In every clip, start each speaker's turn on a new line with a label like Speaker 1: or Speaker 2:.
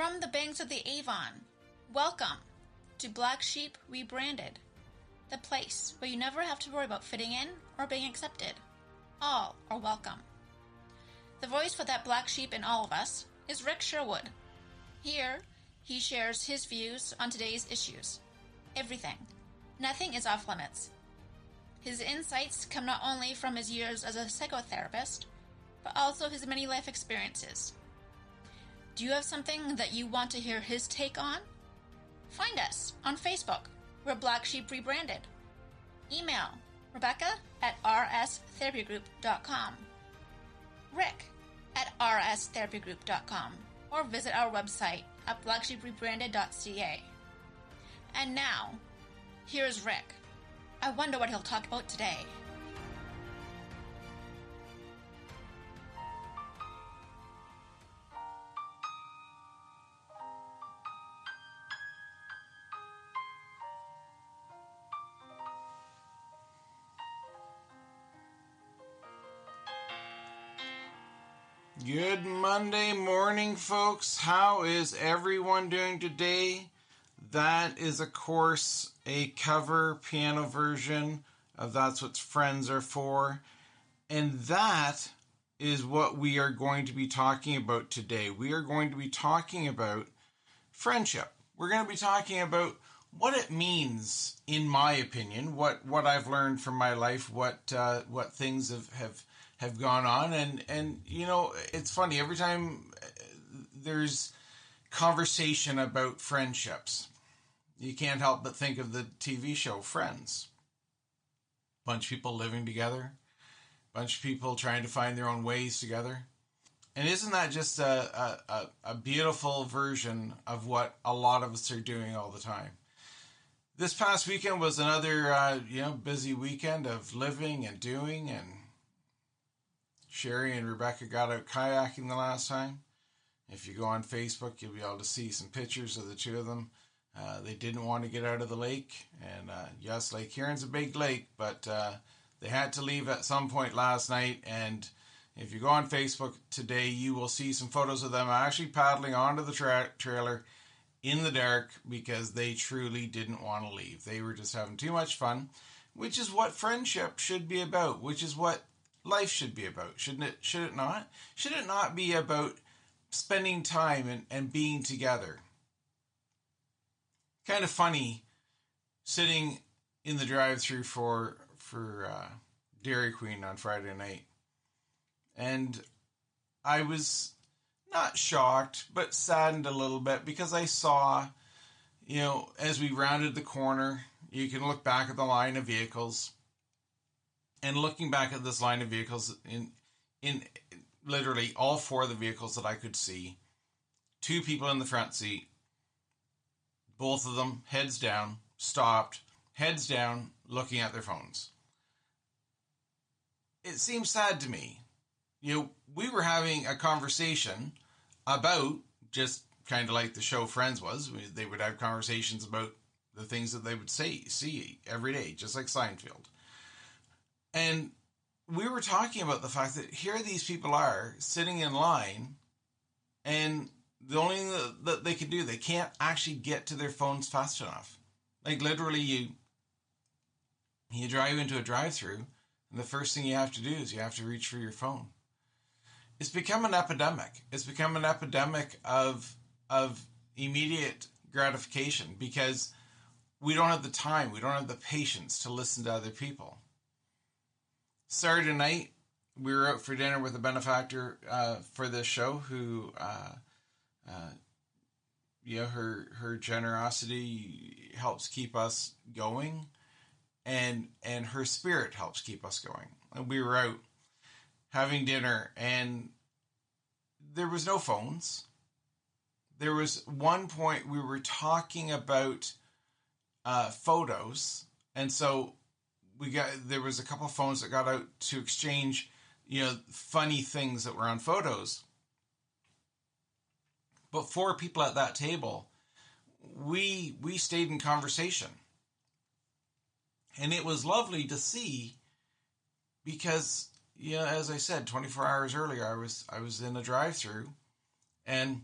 Speaker 1: From the banks of the Avon, welcome to Black Sheep Rebranded, the place where you never have to worry about fitting in or being accepted. All are welcome. The voice for that black sheep in all of us is Rick Sherwood. Here, he shares his views on today's issues. Everything. Nothing is off limits. His insights come not only from his years as a psychotherapist, but also his many life experiences. Do you have something that you want to hear his take on? Find us on Facebook. We're Black Sheep Rebranded. Email Rebecca at rstherapygroup.com. Rick at rstherapygroup.com or visit our website at blacksheeprebranded.ca. And now, here's Rick. I wonder what he'll talk about today.
Speaker 2: Monday morning, folks. How is everyone doing today? That is, of course, a cover piano version of That's What Friends Are For. And that is what we are going to be talking about today. We are going to be talking about friendship. We're going to be talking about what it means, in my opinion, what, what I've learned from my life, what uh, what things have, have have gone on and and you know it's funny every time there's conversation about friendships you can't help but think of the TV show Friends. Bunch of people living together bunch of people trying to find their own ways together. And isn't that just a, a, a beautiful version of what a lot of us are doing all the time? This past weekend was another uh, you know busy weekend of living and doing and Sherry and Rebecca got out kayaking the last time. If you go on Facebook, you'll be able to see some pictures of the two of them. Uh, they didn't want to get out of the lake, and uh, yes, Lake Huron's a big lake, but uh, they had to leave at some point last night. And if you go on Facebook today, you will see some photos of them actually paddling onto the tra- trailer in the dark because they truly didn't want to leave. They were just having too much fun, which is what friendship should be about, which is what life should be about, shouldn't it? Should it not? Should it not be about spending time and, and being together? Kind of funny sitting in the drive-through for for uh, Dairy Queen on Friday night, and I was not shocked, but saddened a little bit because I saw, you know, as we rounded the corner, you can look back at the line of vehicles and looking back at this line of vehicles in in literally all four of the vehicles that I could see, two people in the front seat, both of them heads down, stopped, heads down, looking at their phones. It seems sad to me. You know, we were having a conversation about just kind of like the show Friends was. They would have conversations about the things that they would say see every day, just like Seinfeld. And we were talking about the fact that here these people are sitting in line, and the only thing that, they can do, they can't actually get to their phones fast enough. Like literally, you you drive into a drive-through, and the first thing you have to do is you have to reach for your phone. It's become an epidemic. It's become an epidemic of of immediate gratification because we don't have the time, we don't have the patience to listen to other people. Saturday night, we were out for dinner with a benefactor uh, for this show who, uh, uh, you know, her her generosity helps keep us going, and and her spirit helps keep us going. And we were out having dinner, and there was no phones. There was one point we were talking about uh, photos, and so we got there was a couple of phones that got out to exchange, you know, funny things that were on photos. But four people at that table, we we stayed in conversation. And it was lovely to see because you know, as I said, 24 hours earlier I was I was in a drive-through and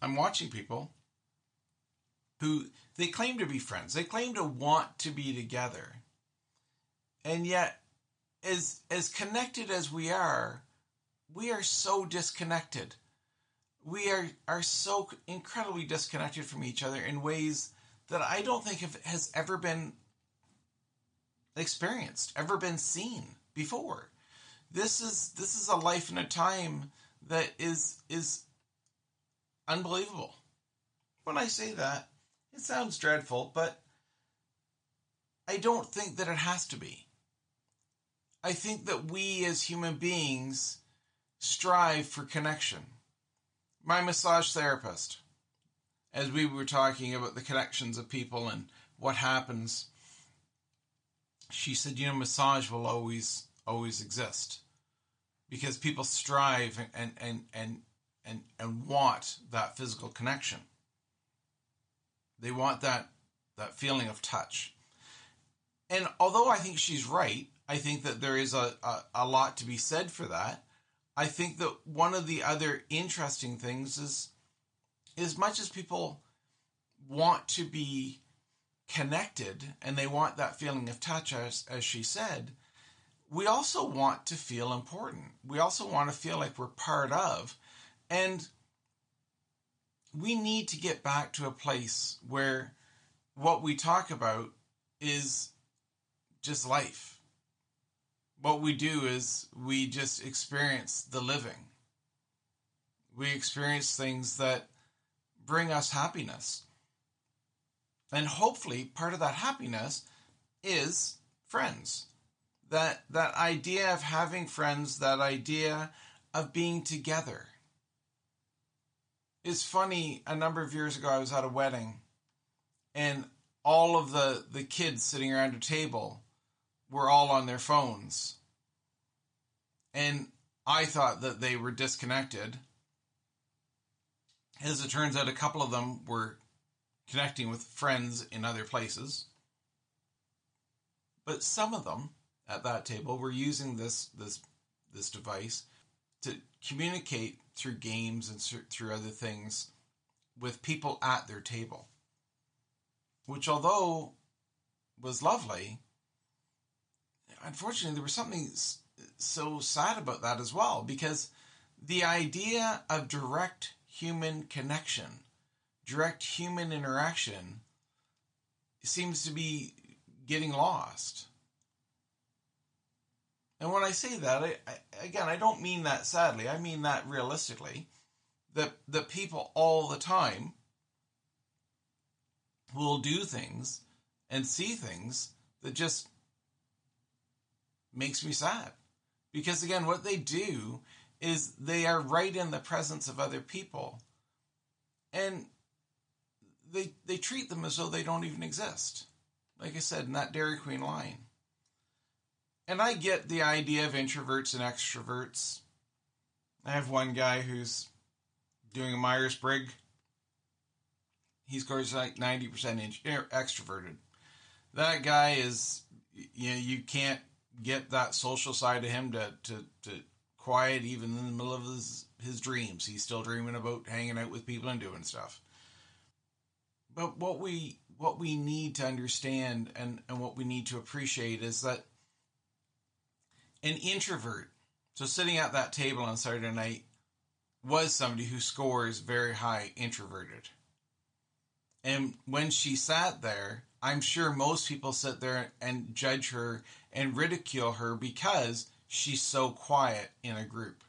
Speaker 2: I'm watching people who they claim to be friends. They claim to want to be together. And yet as as connected as we are, we are so disconnected. We are are so incredibly disconnected from each other in ways that I don't think have, has ever been experienced, ever been seen before. This is this is a life and a time that is is unbelievable. When I say that, it sounds dreadful, but I don't think that it has to be. I think that we as human beings strive for connection. My massage therapist, as we were talking about the connections of people and what happens, she said, you know, massage will always, always exist because people strive and, and, and, and, and want that physical connection. They want that, that feeling of touch. And although I think she's right, I think that there is a, a, a lot to be said for that. I think that one of the other interesting things is as much as people want to be connected and they want that feeling of touch, as, as she said, we also want to feel important. We also want to feel like we're part of. And we need to get back to a place where what we talk about is just life. What we do is we just experience the living. We experience things that bring us happiness. And hopefully part of that happiness is friends. That that idea of having friends, that idea of being together. It's funny, a number of years ago I was at a wedding and all of the, the kids sitting around a table were all on their phones. And I thought that they were disconnected. As it turns out, a couple of them were connecting with friends in other places. But some of them at that table were using this this this device to communicate through games and through other things with people at their table. Which although was lovely, unfortunately, there was something so sad about that as well because the idea of direct human connection, direct human interaction, seems to be getting lost. And when I say that, I, I, again, I don't mean that sadly. I mean that realistically. That that people all the time will do things and see things that just makes me sad. Because again, what they do is they are right in the presence of other people. And they they treat them as though they don't even exist. Like I said in that Dairy Queen line. And I get the idea of introverts and extroverts. I have one guy who's doing a Myers Briggs. He scores like 90% er, extroverted. That guy is, you know, you can't get that social side of him to, to, to quiet even in the middle of his, his dreams. He's still dreaming about hanging out with people and doing stuff. But what we what we need to understand and, and what we need to appreciate is that an introvert, so sitting at that table on Saturday night, was somebody who scores very high introverted. And when she sat there, I'm sure most people sit there and judge her and ridicule her because she's so quiet in a group.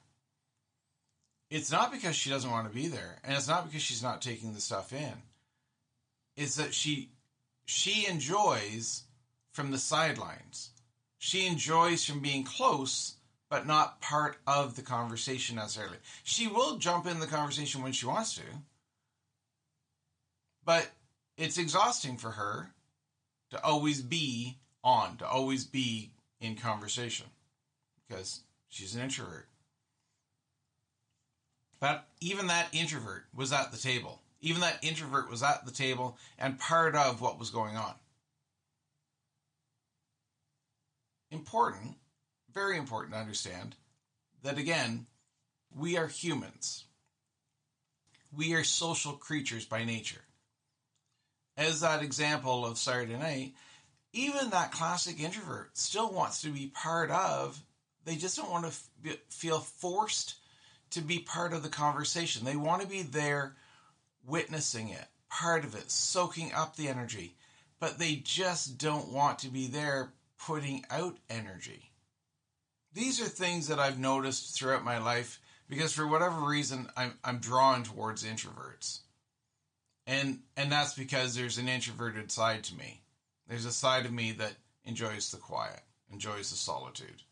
Speaker 2: It's not because she doesn't want to be there, and it's not because she's not taking the stuff in. It's that she she enjoys from the sidelines. She enjoys from being close, but not part of the conversation necessarily. She will jump in the conversation when she wants to, but it's exhausting for her to always be on, to always be in conversation because she's an introvert. But even that introvert was at the table. Even that introvert was at the table and part of what was going on. Important, very important to understand that again, we are humans. We are social creatures by nature. As that example of Saturday night, even that classic introvert still wants to be part of, they just don't want to feel forced to be part of the conversation. They want to be there witnessing it, part of it, soaking up the energy, but they just don't want to be there putting out energy. These are things that I've noticed throughout my life because for whatever reason I'm I'm drawn towards introverts. And and that's because there's an introverted side to me. There's a side of me that enjoys the quiet, enjoys the solitude.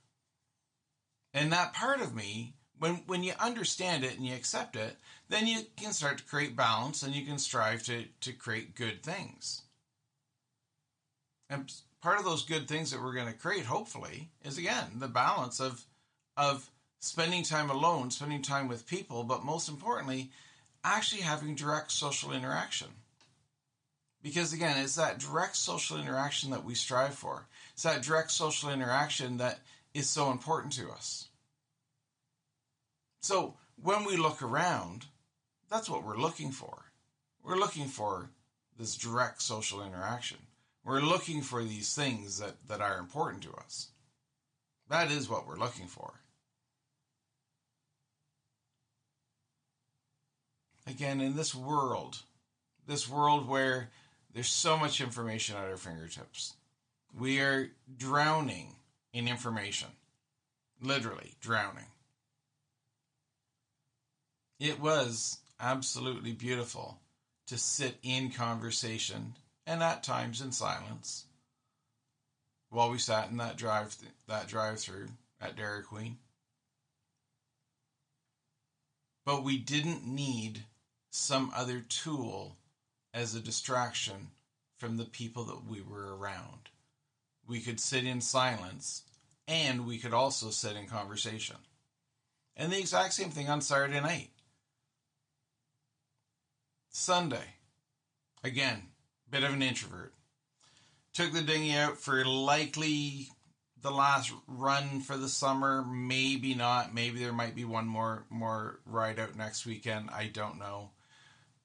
Speaker 2: And that part of me, when when you understand it and you accept it, then you can start to create balance and you can strive to to create good things. And part of those good things that we're going to create, hopefully, is again the balance of of spending time alone, spending time with people, but most importantly, actually having direct social interaction. Because again, it's that direct social interaction that we strive for. It's that direct social interaction that is so important to us. So when we look around, that's what we're looking for. We're looking for this direct social interaction. We're looking for these things that, that are important to us. That is what we're looking for. Again, in this world, this world where there's so much information at our fingertips, we are drowning in information. Literally drowning. It was absolutely beautiful to sit in conversation and at times in silence while we sat in that drive th- that drive through at Dairy Queen. But we didn't need some other tool as a distraction from the people that we were around. We could sit in silence and we could also sit in conversation. And the exact same thing on Saturday night. Sunday, again, bit of an introvert. Took the dinghy out for likely the last run for the summer. Maybe not. Maybe there might be one more more ride out next weekend. I don't know.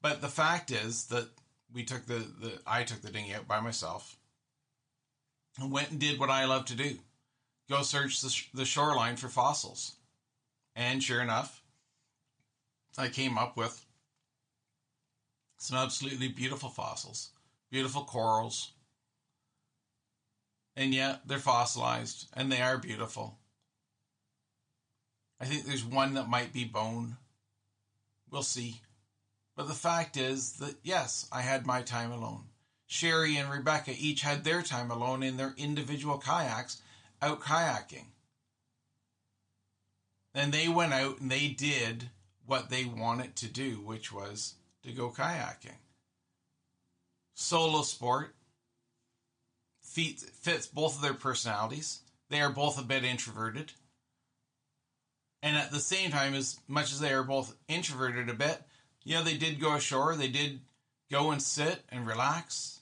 Speaker 2: But the fact is that we took the, the I took the dinghy out by myself and went and did what I love to do. Go search the, sh- the shoreline for fossils. And sure enough, I came up with some absolutely beautiful fossils beautiful corals. And yet they're fossilized and they are beautiful. I think there's one that might be bone. We'll see. But the fact is that, yes, I had my time alone. Sherry and Rebecca each had their time alone in their individual kayaks out kayaking. And they went out and they did what they wanted to do, which was to go kayaking solo sport fits both of their personalities. They are both a bit introverted. And at the same time, as much as they are both introverted a bit, yeah, they did go ashore. They did go and sit and relax.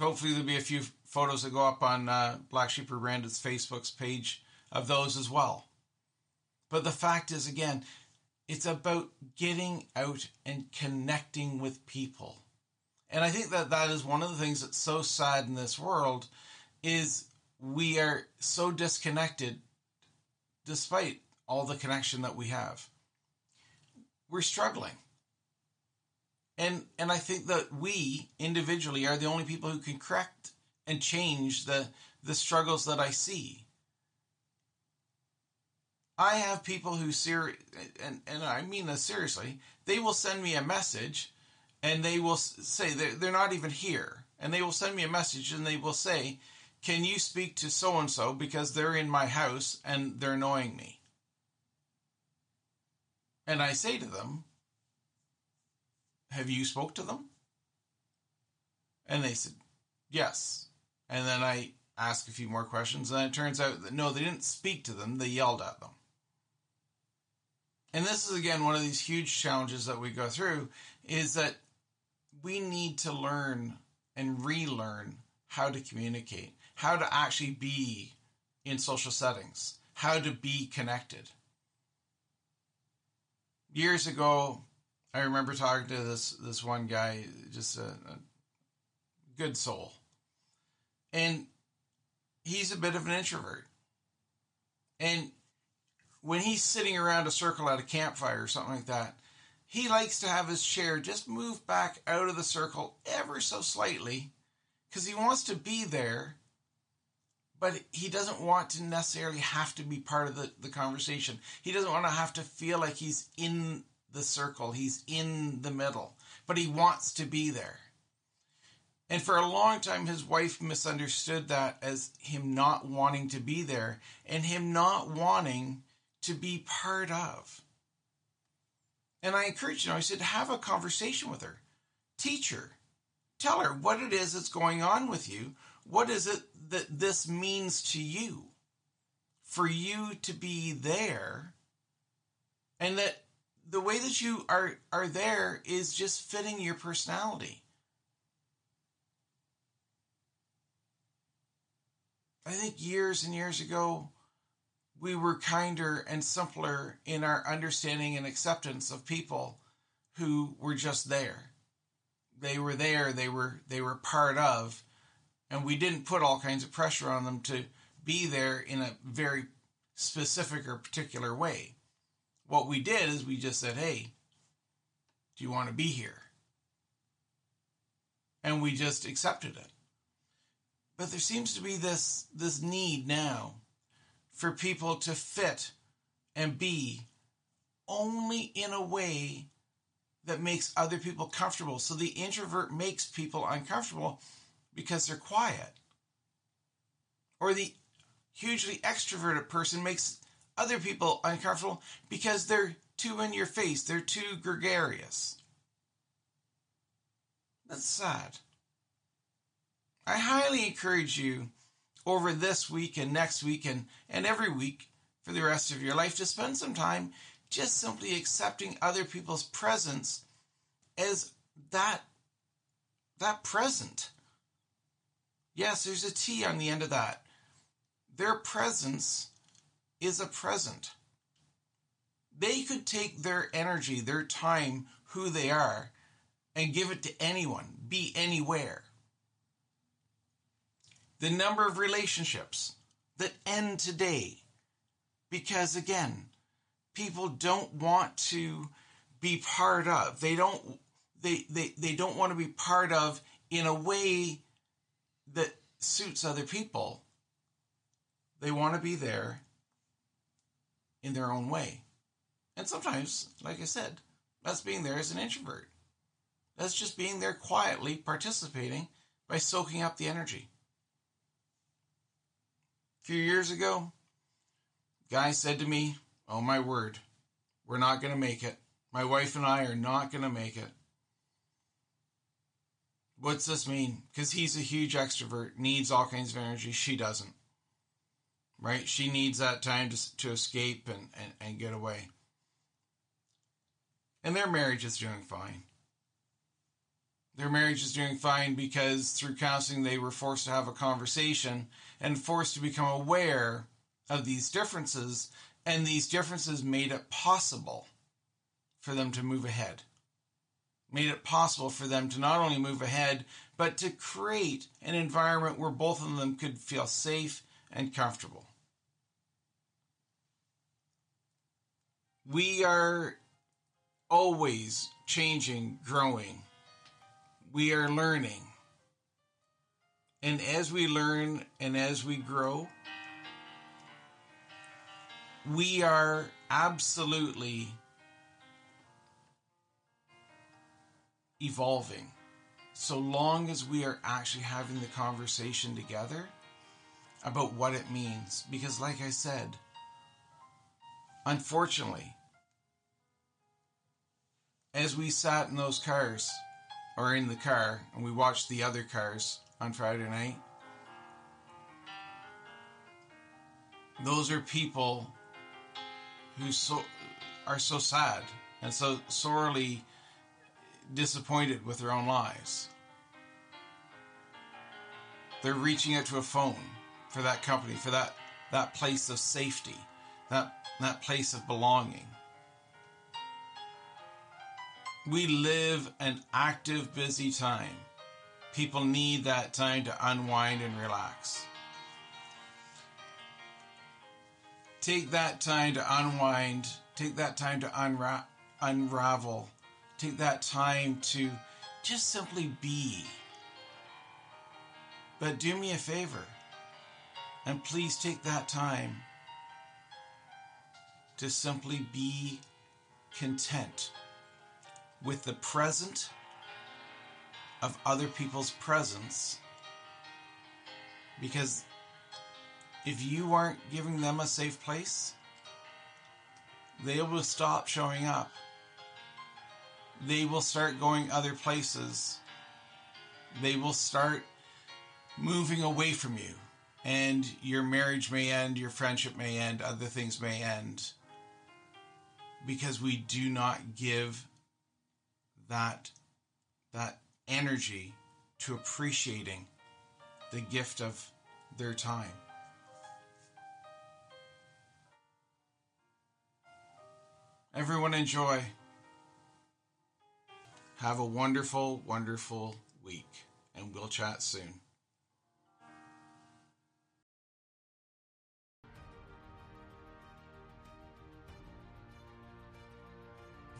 Speaker 2: Hopefully, there'll be a few photos that go up on uh, Black Sheep Rebranded's Facebook's page of those as well. But the fact is, again, it's about getting out and connecting with people. And I think that that is one of the things that's so sad in this world is we are so disconnected despite all the connection that we have. We're struggling. And and I think that we individually are the only people who can correct and change the the struggles that I see. I have people who ser and and I mean this seriously. They will send me a message, and they will say they're they're not even here, and they will send me a message, and they will say, "Can you speak to so and so because they're in my house and they're annoying me?" And I say to them, "Have you spoke to them?" And they said, "Yes." And then I ask a few more questions, and it turns out that no, they didn't speak to them; they yelled at them. And this is again one of these huge challenges that we go through is that we need to learn and relearn how to communicate, how to actually be in social settings, how to be connected. years ago, I remember talking to this this one guy, just a, a good soul, and he's a bit of an introvert. And when he's sitting around a circle at a campfire or something like that, he likes to have his chair just move back out of the circle ever so slightly because he wants to be there, but he doesn't want to necessarily have to be part of the, the conversation. He doesn't want to have to feel like he's in the circle, he's in the middle, but he wants to be there. And for a long time, his wife misunderstood that as him not wanting to be there and him not wanting to be part of. And I encouraged him, I said, have a conversation with her. Teach her. Tell her what it is that's going on with you. What is it that this means to you? For you to be there and that the way that you are are there is just fitting your personality. I think years and years ago, we were kinder and simpler in our understanding and acceptance of people who were just there. They were there, they were they were part of, and we didn't put all kinds of pressure on them to be there in a very specific or particular way. What we did is we just said, "Hey, do you want to be here?" And we just accepted it. But there seems to be this this need now for people to fit and be only in a way that makes other people comfortable. So the introvert makes people uncomfortable because they're quiet. Or the hugely extroverted person makes other people uncomfortable because they're too in your face, they're too gregarious. That's sad. I highly encourage you over this week and next week and, and every week for the rest of your life to spend some time just simply accepting other people's presence as that that present. Yes, there's a T on the end of that. Their presence is a present. They could take their energy, their time, who they are, and give it to anyone, be anywhere the number of relationships that end today. Because again people don't want to be part of they don't they they, they don't want to be part of in a way that suits other people. They want to be there in their own way. And sometimes like i said that's being there as an introvert. That's just being there quietly participating by soaking up the energy a few years ago, guy said to me, Oh my word, we're not going to make it. My wife and I are not going to make it. What's this mean? Because he's a huge extrovert, needs all kinds of energy. She doesn't. Right? She needs that time to, to escape and, and, and get away. And their marriage is doing fine. Their marriage is doing fine because through counseling they were forced to have a conversation and forced to become aware of these differences, and these differences made it possible for them to move ahead. Made it possible for them to not only move ahead, but to create an environment where both of them could feel safe and comfortable. We are always changing, growing. We are learning. And as we learn and as we grow, we are absolutely evolving. So long as we are actually having the conversation together about what it means. Because, like I said, unfortunately, as we sat in those cars or in the car and we watched the other cars on Friday night. Those are people who so are so sad and so sorely disappointed with their own lives. They're reaching out to a phone for that company, for that, that place of safety, that, that place of belonging. We live an active, busy time. People need that time to unwind and relax. Take that time to unwind. Take that time to unra- unravel. Take that time to just simply be. But do me a favor and please take that time to simply be content with the present of other people's presence. Because if you aren't giving them a safe place, they will stop showing up. They will start going other places. They will start moving away from you. And your marriage may end, your friendship may end, other things may end. Because we do not give that that energy to appreciating the gift of their time. Everyone enjoy. Have a wonderful, wonderful week, and we'll chat soon.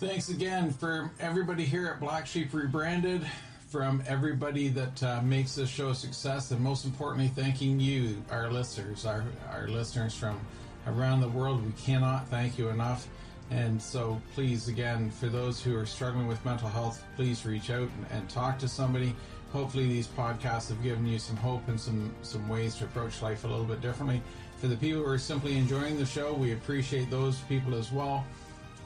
Speaker 2: Thanks again for everybody here at Black Sheep Rebranded, from everybody that uh, makes this show a success, and most importantly, thanking you, our listeners, our, our listeners from around the world. We cannot thank you enough. And so, please, again, for those who are struggling with mental health, please reach out and, and talk to somebody. Hopefully, these podcasts have given you some hope and some, some ways to approach life a little bit differently. For the people who are simply enjoying the show, we appreciate those people as well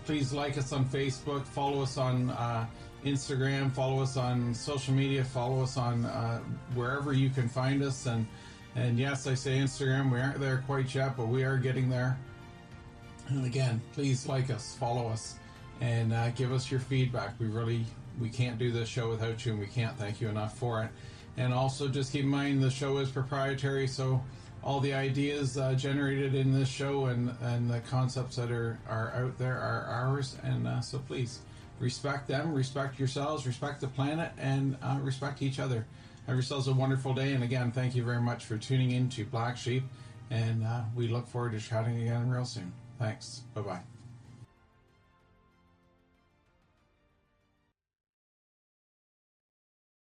Speaker 2: please like us on Facebook, follow us on uh, Instagram, follow us on social media, follow us on uh, wherever you can find us. And and yes, I say Instagram. We aren't there quite yet, but we are getting there. And again, please like us, follow us, and uh, give us your feedback. We really we can't do this show without you, and we can't thank you enough for it. And also, just keep in mind the show is proprietary, so all the ideas uh, generated in this show and, and the concepts that are, are out there are ours. And uh, so please respect them, respect yourselves, respect the planet, and uh, respect each other. Have yourselves a wonderful day. And again, thank you very much for tuning in to Black Sheep. And uh, we look forward to chatting again real soon. Thanks. Bye bye.